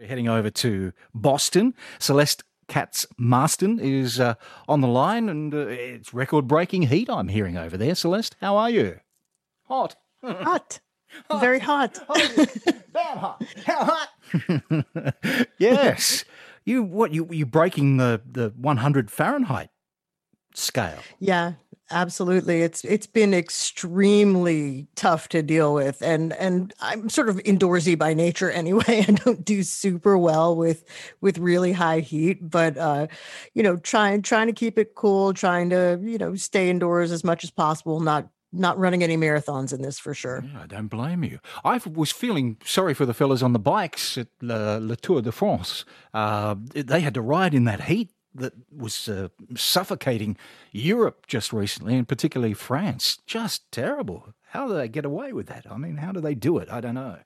We're heading over to Boston. Celeste Katz Marston is uh, on the line, and uh, it's record breaking heat I'm hearing over there. Celeste, how are you? Hot. Hot. hot. Very hot. Damn hot. How hot? yes. You what you you breaking the the 100 Fahrenheit scale. Yeah, absolutely it's it's been extremely tough to deal with and and i'm sort of indoorsy by nature anyway i don't do super well with with really high heat but uh you know trying trying to keep it cool trying to you know stay indoors as much as possible not not running any marathons in this for sure. Yeah, I don't blame you. I was feeling sorry for the fellas on the bikes at Le Tour de France. Uh, they had to ride in that heat that was uh, suffocating Europe just recently, and particularly France. Just terrible. How do they get away with that? I mean, how do they do it? I don't know.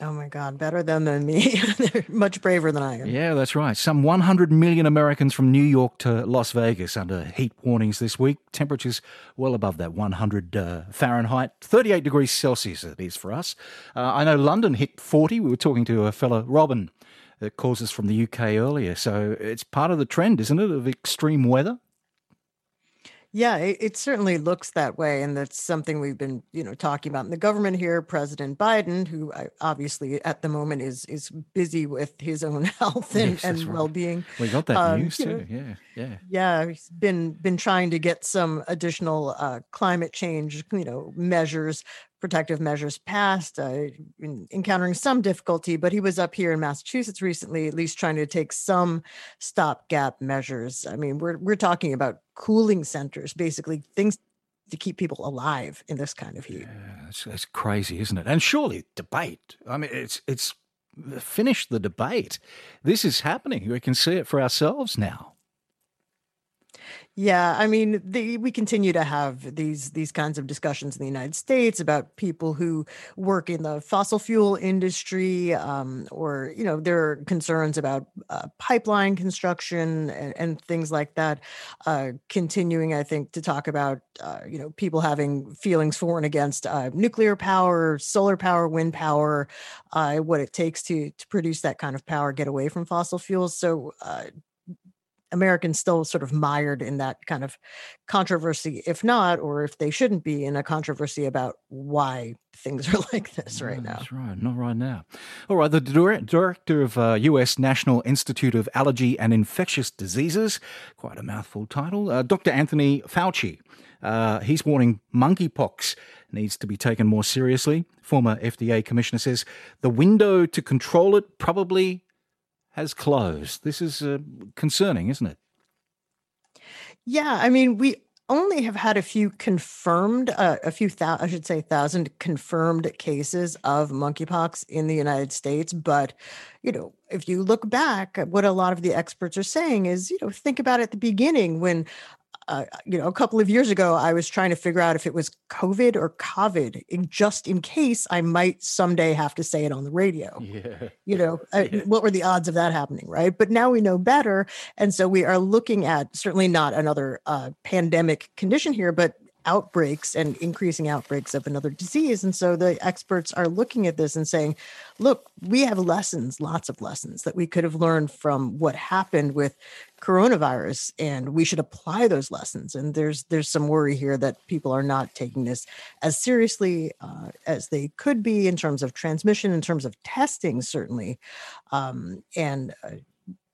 Oh my God, better them than me. They're much braver than I am. Yeah, that's right. Some 100 million Americans from New York to Las Vegas under heat warnings this week. Temperatures well above that 100 uh, Fahrenheit, 38 degrees Celsius it is for us. Uh, I know London hit 40. We were talking to a fellow, Robin, us from the UK earlier. So it's part of the trend, isn't it, of extreme weather? Yeah, it, it, certainly looks that way, and that's something we've been, you know, talking about in the government here. President Biden, who obviously at the moment is is busy with his own health and, yes, and right. well being. We got that um, news too. Know, yeah, yeah, yeah. He's been been trying to get some additional uh, climate change, you know, measures protective measures passed, uh, encountering some difficulty, but he was up here in Massachusetts recently, at least trying to take some stopgap measures. I mean, we're we're talking about cooling centers, basically things to keep people alive in this kind of heat. Yeah, it's, it's crazy, isn't it? And surely debate. I mean, it's it's finished the debate. This is happening. We can see it for ourselves now. Yeah, I mean, the, we continue to have these these kinds of discussions in the United States about people who work in the fossil fuel industry, um, or you know, there are concerns about uh, pipeline construction and, and, things like that. Uh, continuing, I think, to talk about uh, you know people having feelings for and against uh, nuclear power, solar power, wind power, uh, what it takes to to produce that kind of power, get away from fossil fuels. So uh, Americans still sort of mired in that kind of controversy, if not, or if they shouldn't be in a controversy about why things are like this right now. That's right, not right now. All right, the director of uh, U.S. National Institute of Allergy and Infectious Diseases, quite a mouthful title, uh, Dr. Anthony Fauci. Uh, he's warning monkeypox needs to be taken more seriously. Former FDA commissioner says the window to control it probably has closed. This is uh, concerning, isn't it? Yeah, I mean, we only have had a few confirmed, uh, a few thousand, I should say, thousand confirmed cases of monkeypox in the United States. But, you know, if you look back, what a lot of the experts are saying is, you know, think about at the beginning when uh, you know, a couple of years ago, I was trying to figure out if it was COVID or COVID, in, just in case I might someday have to say it on the radio. Yeah. You know, uh, yeah. what were the odds of that happening, right? But now we know better, and so we are looking at certainly not another uh, pandemic condition here, but outbreaks and increasing outbreaks of another disease. And so the experts are looking at this and saying, look, we have lessons, lots of lessons that we could have learned from what happened with coronavirus and we should apply those lessons and there's there's some worry here that people are not taking this as seriously uh, as they could be in terms of transmission in terms of testing certainly um, and uh,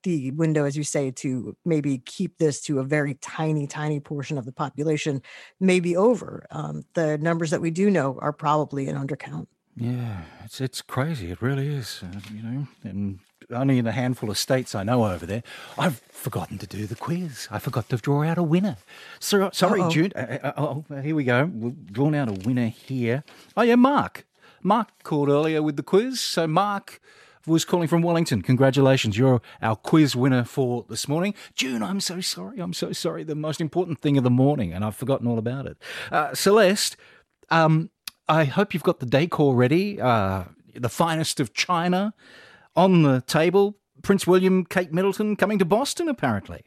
the window, as you say, to maybe keep this to a very tiny, tiny portion of the population may be over. Um, the numbers that we do know are probably an undercount. Yeah, it's it's crazy. It really is. Uh, you know, and only in a handful of states I know over there. I've forgotten to do the quiz. I forgot to draw out a winner. So, sorry, Uh-oh. Jude. Uh, uh, oh, here we go. We've drawn out a winner here. Oh yeah, Mark. Mark called earlier with the quiz. So Mark was calling from Wellington. Congratulations, you're our quiz winner for this morning. June, I'm so sorry. I'm so sorry. The most important thing of the morning, and I've forgotten all about it. Uh, Celeste, um, I hope you've got the decor ready. Uh, the finest of China on the table. Prince William, Kate Middleton coming to Boston, apparently.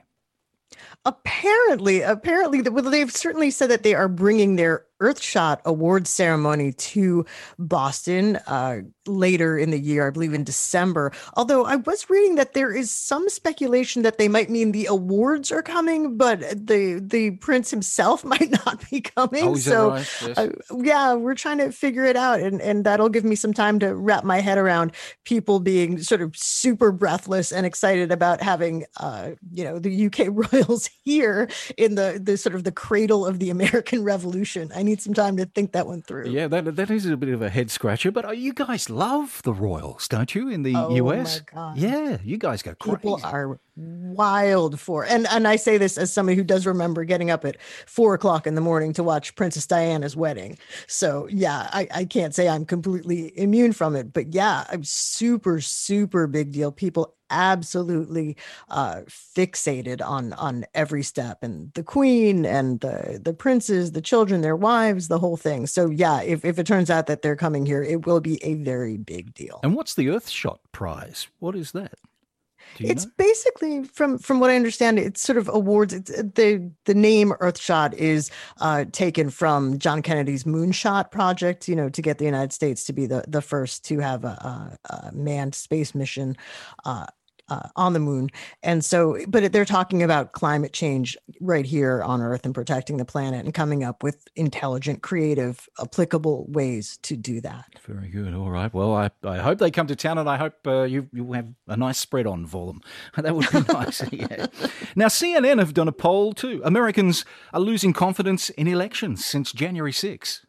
Apparently, apparently, well, they've certainly said that they are bringing their Earthshot Awards ceremony to Boston uh, later in the year, I believe in December. Although I was reading that there is some speculation that they might mean the awards are coming, but the the prince himself might not be coming. Oh, so right? yes. uh, yeah, we're trying to figure it out, and and that'll give me some time to wrap my head around people being sort of super breathless and excited about having uh, you know the UK royals here in the the sort of the cradle of the American Revolution. I need some time to think that one through. Yeah, that that is a bit of a head scratcher. But uh, you guys love the Royals, don't you? In the Oh, US, my God. yeah, you guys go crazy. People are wild for, and and I say this as somebody who does remember getting up at four o'clock in the morning to watch Princess Diana's wedding. So yeah, I, I can't say I'm completely immune from it, but yeah, I'm super super big deal. People absolutely uh fixated on on every step and the queen and the the princes the children their wives the whole thing so yeah if, if it turns out that they're coming here it will be a very big deal and what's the Earthshot Prize? What is that? It's know? basically from from what i understand it's sort of awards it's uh, the the name earthshot is uh taken from john kennedy's moonshot project you know to get the united states to be the the first to have a, a, a manned space mission uh uh, on the moon. And so, but they're talking about climate change right here on Earth and protecting the planet and coming up with intelligent, creative, applicable ways to do that. Very good. All right. Well, I, I hope they come to town, and I hope uh, you you have a nice spread on for them. That would be nice. yeah. Now, CNN have done a poll too. Americans are losing confidence in elections since January 6.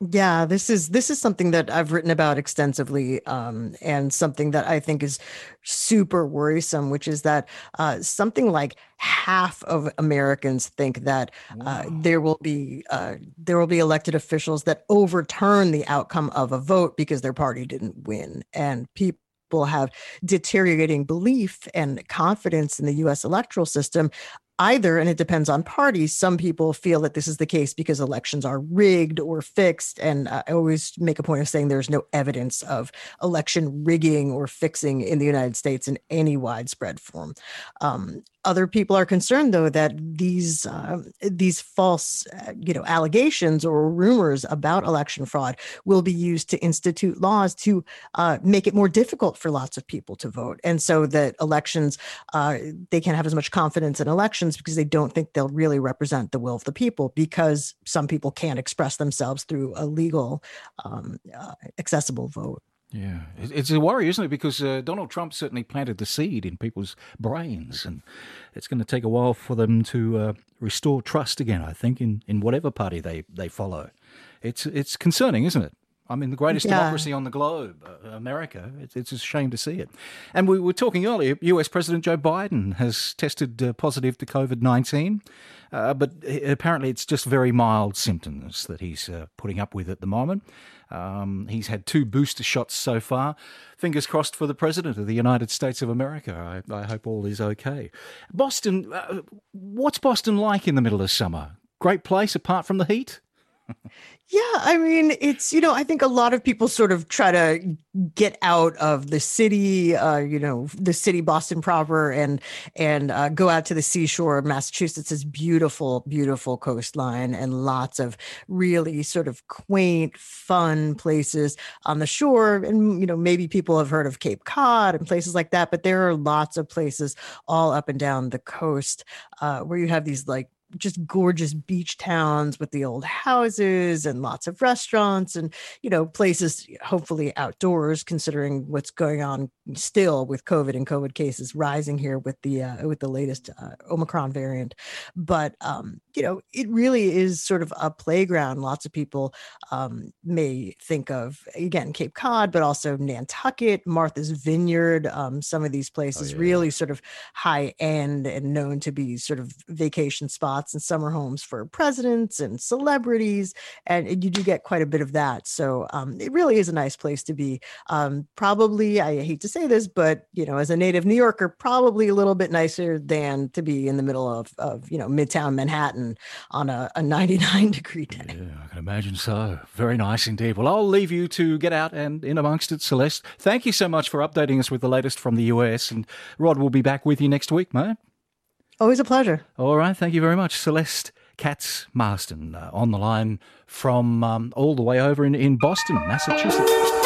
Yeah, this is this is something that I've written about extensively, um, and something that I think is super worrisome, which is that uh, something like half of Americans think that uh, Wow. there will be uh, there will be elected officials that overturn the outcome of a vote because their party didn't win, and people have deteriorating belief and confidence in the U.S. electoral system either, and it depends on parties. Some people feel that this is the case because elections are rigged or fixed. And I always make a point of saying there's no evidence of election rigging or fixing in the United States in any widespread form. Um, other people are concerned, though, that these um, these false, uh, you know, allegations or rumors about election fraud will be used to institute laws to uh, make it more difficult for lots of people to vote, and so that elections uh, they can't have as much confidence in elections because they don't think they'll really represent the will of the people because some people can't express themselves through a legal, um, uh, accessible vote. Yeah, it's a worry, isn't it? Because uh, Donald Trump certainly planted the seed in people's brains, and it's going to take a while for them to uh, restore trust again. I think in, in whatever party they, they follow, it's it's concerning, isn't it? I mean, the greatest Yeah. democracy on the globe, uh, America. It's, it's a shame to see it. And we were talking earlier. U.S. President Joe Biden has tested uh, positive to COVID nineteen, uh, but apparently it's just very mild symptoms that he's uh, putting up with at the moment. Um, he's had two booster shots so far. Fingers crossed for the President of the United States of America. I, I hope all is okay. Boston, uh, what's Boston like in the middle of summer? Great place apart from the heat? Yeah, I mean, it's you know, I think a lot of people sort of try to get out of the city, uh, you know, the city Boston proper, and and uh, go out to the seashore of Massachusetts. Is beautiful, beautiful coastline, and lots of really sort of quaint, fun places on the shore. And you know, maybe people have heard of Cape Cod and places like that, but there are lots of places all up and down the coast uh, where you have these like just gorgeous beach towns with the old houses and lots of restaurants and you know places hopefully outdoors considering what's going on still with covid and covid cases rising here with the uh, with the latest uh, omicron variant but um you know it really is sort of a playground lots of people um may think of again cape cod but also nantucket martha's vineyard um some of these places yeah. really sort of high end and known to be sort of vacation spots and summer homes for presidents and celebrities. And you do get quite a bit of that. So um, it really is a nice place to be. Um, probably, I hate to say this, but you know, as a native New Yorker, probably a little bit nicer than to be in the middle of, of you know, Midtown Manhattan on a, a 99 degree day. Yeah, I can imagine so. Very nice indeed. Well, I'll leave you to get out and in amongst it, Celeste. Thank you so much for updating us with the latest from the US. And Rod will be back with you next week, mate. Always a pleasure. All right. Thank you very much, Celeste Katz Marston uh, on the line from um, all the way over in, in Boston, Massachusetts.